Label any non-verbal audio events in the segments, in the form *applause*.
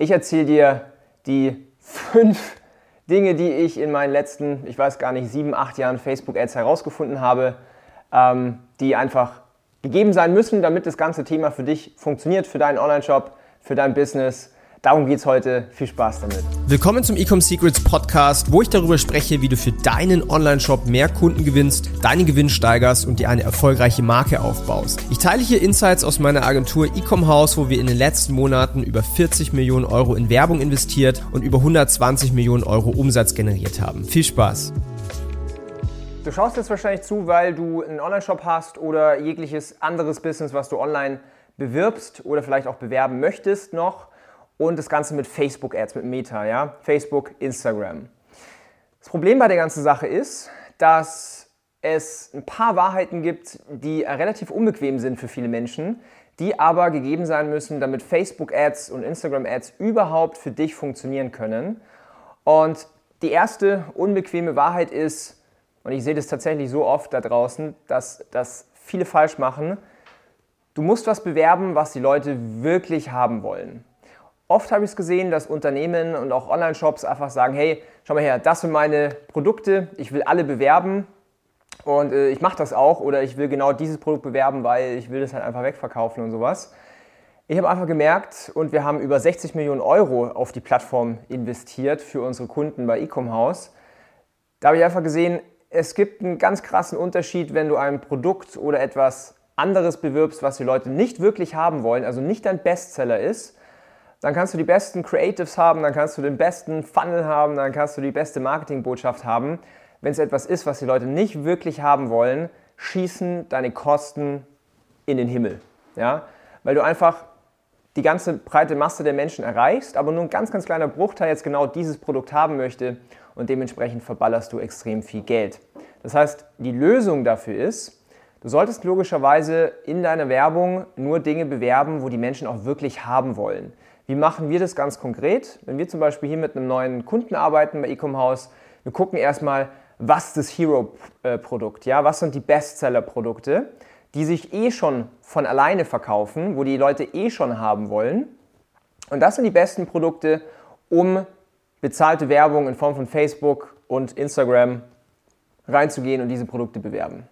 Ich erzähle dir die fünf Dinge, die ich in meinen letzten, ich weiß gar nicht, sieben, acht Jahren Facebook-Ads herausgefunden habe, ähm, die einfach gegeben sein müssen, damit das ganze Thema für dich funktioniert, für deinen Online-Shop, für dein Business Darum geht's heute. Viel Spaß damit. Willkommen zum Ecom Secrets Podcast, wo ich darüber spreche, wie du für deinen Online-Shop mehr Kunden gewinnst, deinen Gewinn steigerst und dir eine erfolgreiche Marke aufbaust. Ich teile hier Insights aus meiner Agentur Ecom House, wo wir in den letzten Monaten über 40 Millionen Euro in Werbung investiert und über 120 Millionen Euro Umsatz generiert haben. Viel Spaß. Du schaust jetzt wahrscheinlich zu, weil du einen Online-Shop hast oder jegliches anderes Business, was du online bewirbst oder vielleicht auch bewerben möchtest noch und das Ganze mit Facebook-Ads, mit Meta, ja? Facebook, Instagram. Das Problem bei der ganzen Sache ist, dass es ein paar Wahrheiten gibt, die relativ unbequem sind für viele Menschen, die aber gegeben sein müssen, damit Facebook-Ads und Instagram-Ads überhaupt für dich funktionieren können. Und die erste unbequeme Wahrheit ist, und ich sehe das tatsächlich so oft da draußen, dass das viele falsch machen, du musst was bewerben, was die Leute wirklich haben wollen. Oft habe ich es gesehen, dass Unternehmen und auch Online-Shops einfach sagen, hey, schau mal her, das sind meine Produkte, ich will alle bewerben und äh, ich mache das auch oder ich will genau dieses Produkt bewerben, weil ich will das halt einfach wegverkaufen und sowas. Ich habe einfach gemerkt und wir haben über 60 Millionen Euro auf die Plattform investiert für unsere Kunden bei Ecom House. Da habe ich einfach gesehen, es gibt einen ganz krassen Unterschied, wenn du ein Produkt oder etwas anderes bewirbst, was die Leute nicht wirklich haben wollen, also nicht dein Bestseller ist, dann kannst du die besten Creatives haben, dann kannst du den besten Funnel haben, dann kannst du die beste Marketingbotschaft haben. Wenn es etwas ist, was die Leute nicht wirklich haben wollen, schießen deine Kosten in den Himmel. Ja? Weil du einfach die ganze breite Masse der Menschen erreichst, aber nur ein ganz, ganz kleiner Bruchteil jetzt genau dieses Produkt haben möchte und dementsprechend verballerst du extrem viel Geld. Das heißt, die Lösung dafür ist, du solltest logischerweise in deiner Werbung nur Dinge bewerben, wo die Menschen auch wirklich haben wollen. Wie machen wir das ganz konkret? Wenn wir zum Beispiel hier mit einem neuen Kunden arbeiten bei Ecom House, wir gucken erstmal, was das Hero-Produkt, ja, was sind die Bestseller-Produkte, die sich eh schon von alleine verkaufen, wo die Leute eh schon haben wollen. Und das sind die besten Produkte, um bezahlte Werbung in Form von Facebook und Instagram reinzugehen und diese Produkte bewerben.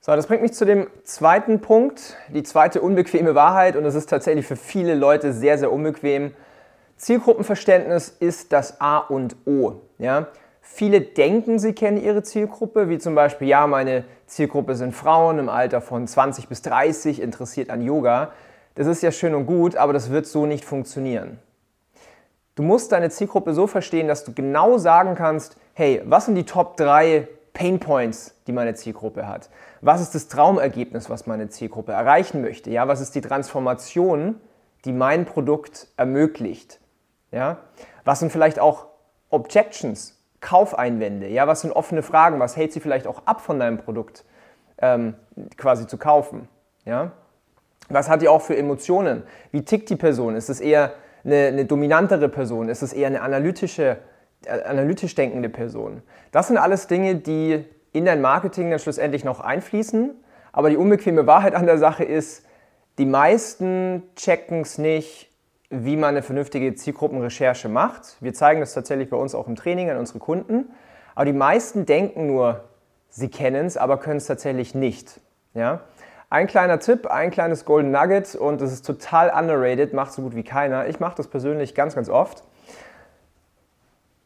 So, das bringt mich zu dem zweiten Punkt, die zweite unbequeme Wahrheit und es ist tatsächlich für viele Leute sehr, sehr unbequem. Zielgruppenverständnis ist das A und O. Ja? Viele denken, sie kennen ihre Zielgruppe, wie zum Beispiel, ja, meine Zielgruppe sind Frauen im Alter von 20 bis 30, interessiert an Yoga. Das ist ja schön und gut, aber das wird so nicht funktionieren. Du musst deine Zielgruppe so verstehen, dass du genau sagen kannst, hey, was sind die Top 3 Pain Points, die meine Zielgruppe hat? Was ist das Traumergebnis, was meine Zielgruppe erreichen möchte? Ja, was ist die Transformation, die mein Produkt ermöglicht? Ja, was sind vielleicht auch Objections, Kaufeinwände? Ja, was sind offene Fragen? Was hält sie vielleicht auch ab von deinem Produkt ähm, quasi zu kaufen? Ja, was hat die auch für Emotionen? Wie tickt die Person? Ist es eher eine, eine dominantere Person? Ist es eher eine analytische äh, analytisch denkende Person. Das sind alles Dinge, die in dein Marketing dann schlussendlich noch einfließen. Aber die unbequeme Wahrheit an der Sache ist, die meisten checken es nicht, wie man eine vernünftige Zielgruppenrecherche macht. Wir zeigen das tatsächlich bei uns auch im Training an unsere Kunden. Aber die meisten denken nur, sie kennen es, aber können es tatsächlich nicht. Ja? Ein kleiner Tipp, ein kleines Golden Nugget und das ist total underrated, macht so gut wie keiner. Ich mache das persönlich ganz, ganz oft.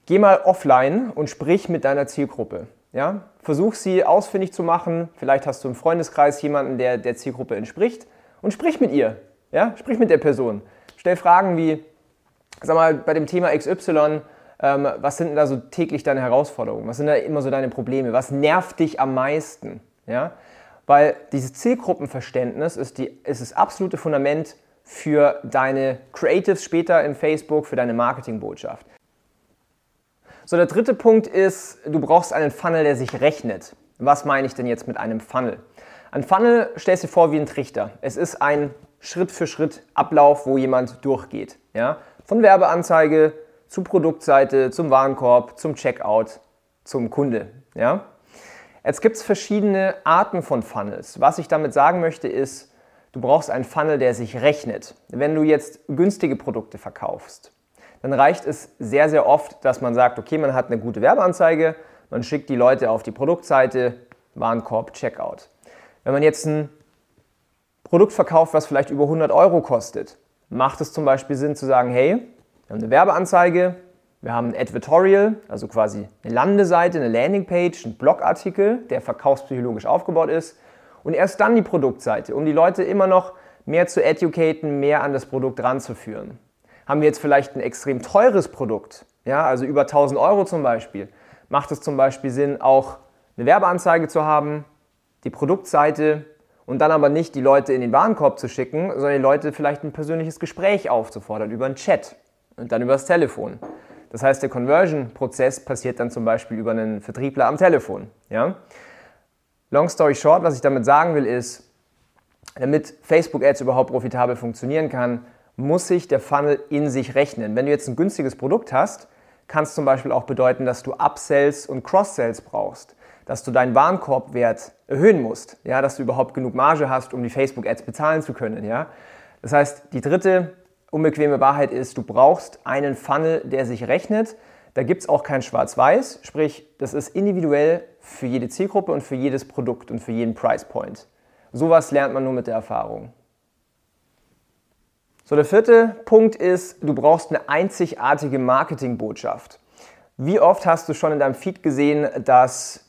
Geh mal offline und sprich mit deiner Zielgruppe. Ja? Versuch sie ausfindig zu machen. Vielleicht hast du im Freundeskreis jemanden, der der Zielgruppe entspricht und sprich mit ihr. Ja? Sprich mit der Person. Stell Fragen wie, sag mal, bei dem Thema XY, ähm, was sind denn da so täglich deine Herausforderungen? Was sind da immer so deine Probleme? Was nervt dich am meisten? Ja? Weil dieses Zielgruppenverständnis ist, die, ist das absolute Fundament für deine Creatives später in Facebook, für deine Marketingbotschaft. So, der dritte Punkt ist, du brauchst einen Funnel, der sich rechnet. Was meine ich denn jetzt mit einem Funnel? Ein Funnel stellst du dir vor wie ein Trichter. Es ist ein Schritt für Schritt Ablauf, wo jemand durchgeht. Ja? Von Werbeanzeige zur Produktseite, zum Warenkorb, zum Checkout, zum Kunde. Ja? Jetzt gibt es verschiedene Arten von Funnels. Was ich damit sagen möchte ist, du brauchst einen Funnel, der sich rechnet. Wenn du jetzt günstige Produkte verkaufst, dann reicht es sehr, sehr oft, dass man sagt, okay, man hat eine gute Werbeanzeige, man schickt die Leute auf die Produktseite, Warenkorb, Checkout. Wenn man jetzt ein Produkt verkauft, was vielleicht über 100 Euro kostet, macht es zum Beispiel Sinn zu sagen, hey, wir haben eine Werbeanzeige, wir haben ein Advertorial, also quasi eine Landeseite, eine Landingpage, ein Blogartikel, der verkaufspsychologisch aufgebaut ist und erst dann die Produktseite, um die Leute immer noch mehr zu educaten, mehr an das Produkt ranzuführen. Haben wir jetzt vielleicht ein extrem teures Produkt, ja, also über 1000 Euro zum Beispiel, macht es zum Beispiel Sinn, auch eine Werbeanzeige zu haben, die Produktseite und dann aber nicht die Leute in den Warenkorb zu schicken, sondern die Leute vielleicht ein persönliches Gespräch aufzufordern über einen Chat und dann über das Telefon. Das heißt, der Conversion-Prozess passiert dann zum Beispiel über einen Vertriebler am Telefon. Ja? Long story short, was ich damit sagen will, ist, damit Facebook Ads überhaupt profitabel funktionieren kann, muss sich der Funnel in sich rechnen. Wenn du jetzt ein günstiges Produkt hast, kann es zum Beispiel auch bedeuten, dass du Upsells und Cross-Sells brauchst, dass du deinen Warenkorbwert erhöhen musst, ja, dass du überhaupt genug Marge hast, um die Facebook-Ads bezahlen zu können. Ja. Das heißt, die dritte unbequeme Wahrheit ist, du brauchst einen Funnel, der sich rechnet. Da gibt es auch kein Schwarz-Weiß, sprich, das ist individuell für jede Zielgruppe und für jedes Produkt und für jeden Price Point. Sowas lernt man nur mit der Erfahrung. So, der vierte Punkt ist, du brauchst eine einzigartige Marketingbotschaft. Wie oft hast du schon in deinem Feed gesehen, dass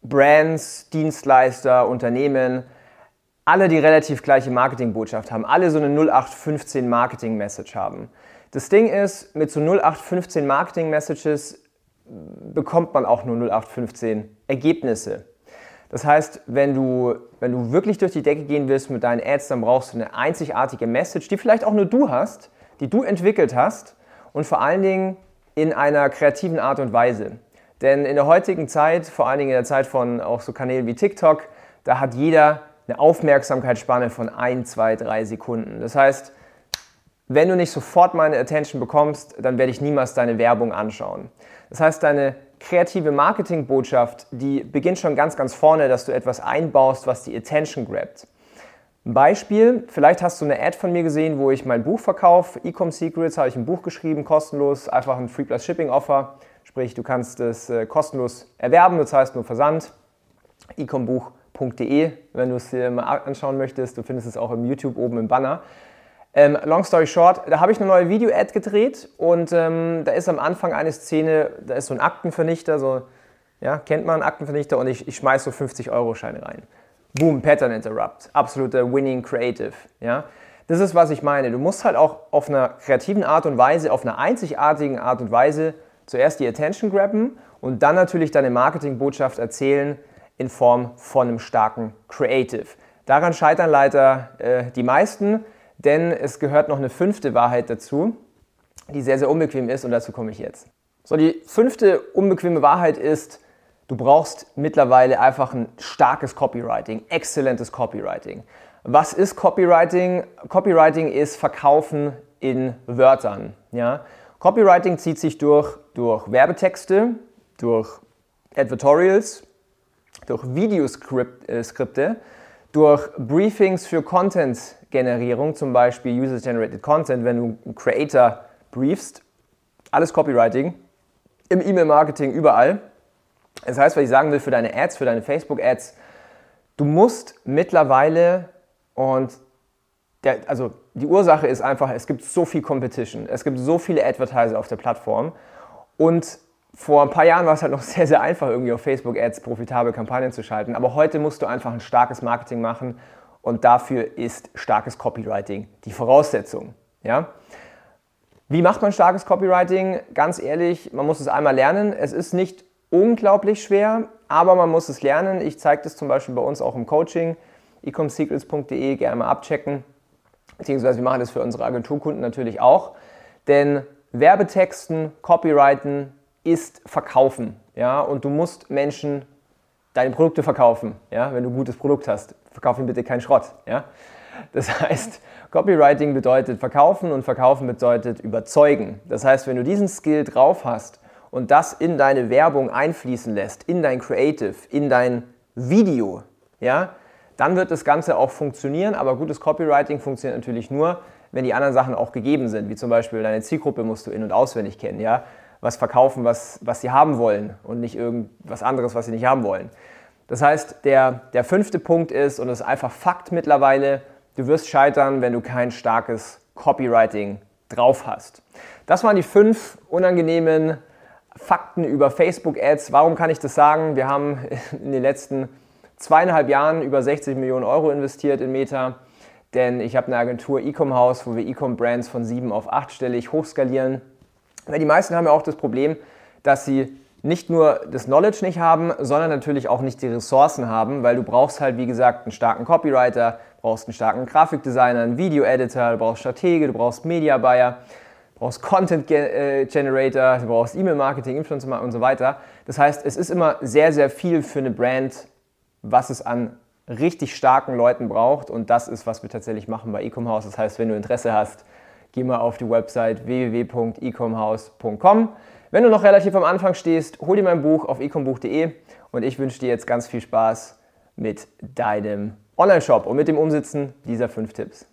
Brands, Dienstleister, Unternehmen alle die relativ gleiche Marketingbotschaft haben, alle so eine 0815 Marketing Message haben. Das Ding ist, mit so 0815 Marketing Messages bekommt man auch nur 0815 Ergebnisse. Das heißt, wenn du, wenn du wirklich durch die Decke gehen willst mit deinen Ads, dann brauchst du eine einzigartige Message, die vielleicht auch nur du hast, die du entwickelt hast und vor allen Dingen in einer kreativen Art und Weise. Denn in der heutigen Zeit, vor allen Dingen in der Zeit von auch so Kanälen wie TikTok, da hat jeder eine Aufmerksamkeitsspanne von 1, 2, 3 Sekunden. Das heißt, wenn du nicht sofort meine Attention bekommst, dann werde ich niemals deine Werbung anschauen. Das heißt, deine kreative Marketingbotschaft, die beginnt schon ganz, ganz vorne, dass du etwas einbaust, was die Attention grabt. Ein Beispiel, vielleicht hast du eine Ad von mir gesehen, wo ich mein Buch verkaufe. Ecom Secrets habe ich ein Buch geschrieben, kostenlos, einfach ein Free Plus Shipping Offer. Sprich, du kannst es äh, kostenlos erwerben, das heißt nur Versand. ecombuch.de, wenn du es dir mal anschauen möchtest. Du findest es auch im YouTube oben im Banner. Ähm, long story short, da habe ich eine neue Video-Ad gedreht und ähm, da ist am Anfang eine Szene, da ist so ein Aktenvernichter, so, ja, kennt man, Aktenvernichter und ich, ich schmeiße so 50-Euro-Scheine rein. Boom, Pattern Interrupt, absoluter Winning Creative, ja. Das ist, was ich meine. Du musst halt auch auf einer kreativen Art und Weise, auf einer einzigartigen Art und Weise zuerst die Attention grabben und dann natürlich deine Marketingbotschaft erzählen in Form von einem starken Creative. Daran scheitern leider äh, die meisten denn es gehört noch eine fünfte Wahrheit dazu, die sehr, sehr unbequem ist und dazu komme ich jetzt. So, die fünfte unbequeme Wahrheit ist, du brauchst mittlerweile einfach ein starkes Copywriting, exzellentes Copywriting. Was ist Copywriting? Copywriting ist Verkaufen in Wörtern. Ja? Copywriting zieht sich durch, durch Werbetexte, durch Advertorials, durch Videoskripte, durch Briefings für Content-Generierung, zum Beispiel User-Generated Content, wenn du einen Creator briefst, alles Copywriting, im E-Mail-Marketing, überall. Das heißt, was ich sagen will für deine Ads, für deine Facebook-Ads, du musst mittlerweile und der, also die Ursache ist einfach, es gibt so viel Competition, es gibt so viele Advertiser auf der Plattform und vor ein paar Jahren war es halt noch *laughs* sehr, sehr einfach, irgendwie auf Facebook-Ads profitable Kampagnen zu schalten. Aber heute musst du einfach ein starkes Marketing machen und dafür ist starkes Copywriting die Voraussetzung. Ja? Wie macht man starkes Copywriting? Ganz ehrlich, man muss es einmal lernen. Es ist nicht unglaublich schwer, aber man muss es lernen. Ich zeige das zum Beispiel bei uns auch im Coaching, ecomsecrets.de, gerne mal abchecken. Beziehungsweise wir machen das für unsere Agenturkunden natürlich auch. Denn Werbetexten, Copywriting, ist verkaufen. Ja? Und du musst Menschen deine Produkte verkaufen, ja? wenn du ein gutes Produkt hast. Verkauf ihnen bitte keinen Schrott. Ja? Das heißt, Copywriting bedeutet verkaufen und verkaufen bedeutet überzeugen. Das heißt, wenn du diesen Skill drauf hast und das in deine Werbung einfließen lässt, in dein Creative, in dein Video, ja, dann wird das Ganze auch funktionieren. Aber gutes Copywriting funktioniert natürlich nur, wenn die anderen Sachen auch gegeben sind, wie zum Beispiel deine Zielgruppe musst du in- und auswendig kennen, ja, was verkaufen, was, was sie haben wollen und nicht irgendwas anderes, was sie nicht haben wollen. Das heißt, der, der fünfte Punkt ist, und das ist einfach Fakt mittlerweile, du wirst scheitern, wenn du kein starkes Copywriting drauf hast. Das waren die fünf unangenehmen Fakten über Facebook-Ads. Warum kann ich das sagen? Wir haben in den letzten zweieinhalb Jahren über 60 Millionen Euro investiert in Meta, denn ich habe eine Agentur Ecom House, wo wir Ecom Brands von sieben auf achtstellig hochskalieren. Die meisten haben ja auch das Problem, dass sie nicht nur das Knowledge nicht haben, sondern natürlich auch nicht die Ressourcen haben, weil du brauchst halt, wie gesagt, einen starken Copywriter, brauchst einen starken Grafikdesigner, einen Video-Editor, du brauchst Stratege, du brauchst Media-Buyer, du brauchst Content-Generator, du brauchst E-Mail-Marketing, Influencer und so weiter. Das heißt, es ist immer sehr, sehr viel für eine Brand, was es an richtig starken Leuten braucht und das ist, was wir tatsächlich machen bei Ecomhouse. Das heißt, wenn du Interesse hast, geh mal auf die Website www.ecomhouse.com. Wenn du noch relativ am Anfang stehst, hol dir mein Buch auf ecombuch.de und ich wünsche dir jetzt ganz viel Spaß mit deinem Online-Shop und mit dem Umsetzen dieser fünf Tipps.